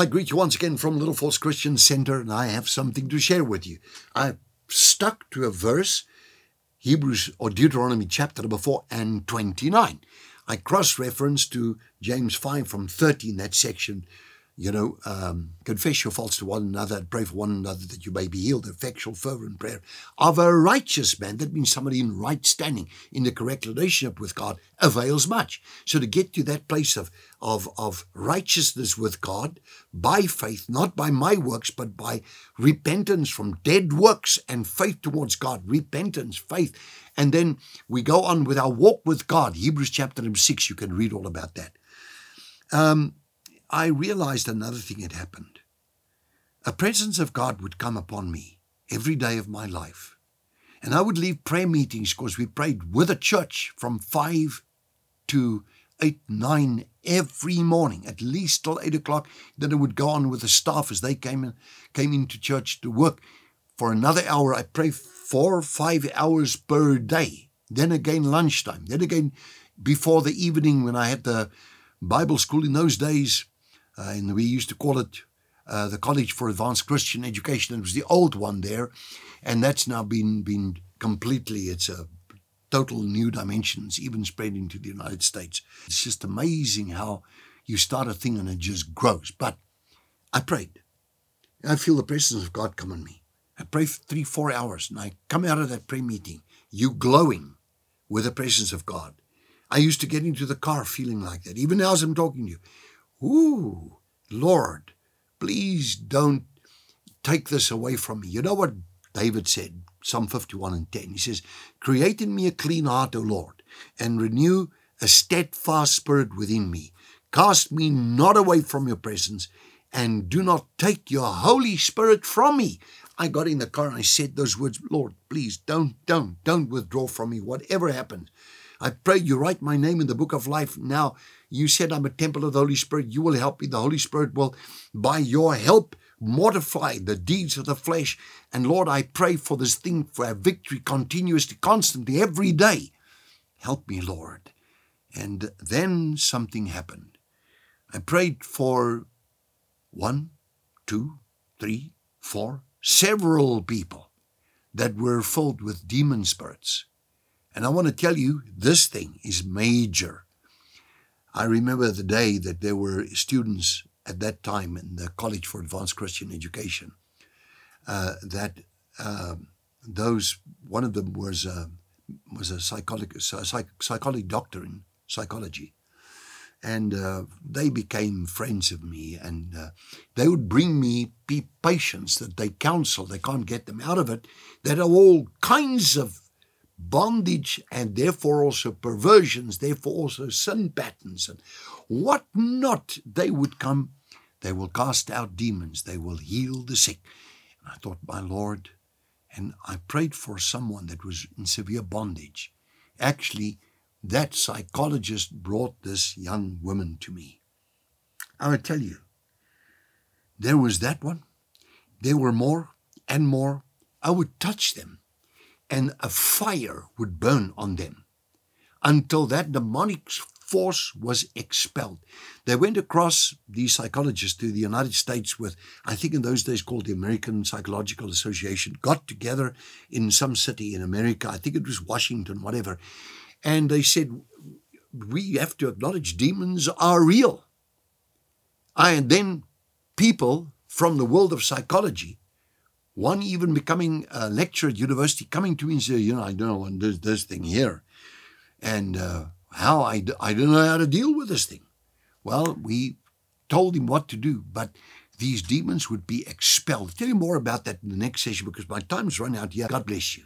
I greet you once again from Little Falls Christian Center, and I have something to share with you. I've stuck to a verse, Hebrews or Deuteronomy chapter number 4 and 29. I cross reference to James 5 from 13, that section you know, um, confess your faults to one another pray for one another that you may be healed. Effectual, fervent prayer of a righteous man, that means somebody in right standing, in the correct relationship with God, avails much. So to get to that place of, of, of righteousness with God by faith, not by my works, but by repentance from dead works and faith towards God, repentance, faith. And then we go on with our walk with God. Hebrews chapter 6, you can read all about that. Um, I realized another thing had happened. A presence of God would come upon me every day of my life. And I would leave prayer meetings because we prayed with a church from 5 to 8, 9 every morning, at least till 8 o'clock. Then I would go on with the staff as they came in, came into church to work. For another hour, I pray four or five hours per day. Then again, lunchtime. Then again, before the evening when I had the Bible school in those days, and we used to call it uh, the College for Advanced Christian Education. It was the old one there, and that's now been been completely. It's a total new dimensions, even spreading to the United States. It's just amazing how you start a thing and it just grows. But I prayed. I feel the presence of God come on me. I pray for three, four hours, and I come out of that prayer meeting, you glowing with the presence of God. I used to get into the car feeling like that, even now as I'm talking to you. Ooh, Lord, please don't take this away from me. You know what David said, Psalm 51 and 10? He says, Create in me a clean heart, O Lord, and renew a steadfast spirit within me. Cast me not away from your presence, and do not take your Holy Spirit from me. I got in the car and I said those words, Lord, please don't, don't, don't withdraw from me, whatever happens. I pray you write my name in the book of life. Now, you said I'm a temple of the Holy Spirit. You will help me. The Holy Spirit will, by your help, mortify the deeds of the flesh. And Lord, I pray for this thing for a victory continuously, constantly, every day. Help me, Lord. And then something happened. I prayed for one, two, three, four, several people that were filled with demon spirits. And I want to tell you, this thing is major. I remember the day that there were students at that time in the College for Advanced Christian Education uh, that uh, those one of them was a, was a psychology a psych, psychology doctor in psychology, and uh, they became friends of me, and uh, they would bring me patients that they counsel. They can't get them out of it. That are all kinds of bondage and therefore also perversions, therefore also sin patterns and what not, they would come. They will cast out demons. They will heal the sick. And I thought, my Lord, and I prayed for someone that was in severe bondage. Actually, that psychologist brought this young woman to me. I will tell you, there was that one. There were more and more. I would touch them and a fire would burn on them until that demonic force was expelled. They went across, these psychologists, to the United States with, I think in those days called the American Psychological Association, got together in some city in America, I think it was Washington, whatever, and they said, we have to acknowledge demons are real. And then people from the world of psychology one even becoming a lecturer at university, coming to me and say, you know, I don't know, there's this thing here. And uh, how I, I don't know how to deal with this thing. Well, we told him what to do, but these demons would be expelled. I'll tell you more about that in the next session because my time's run out here. God bless you.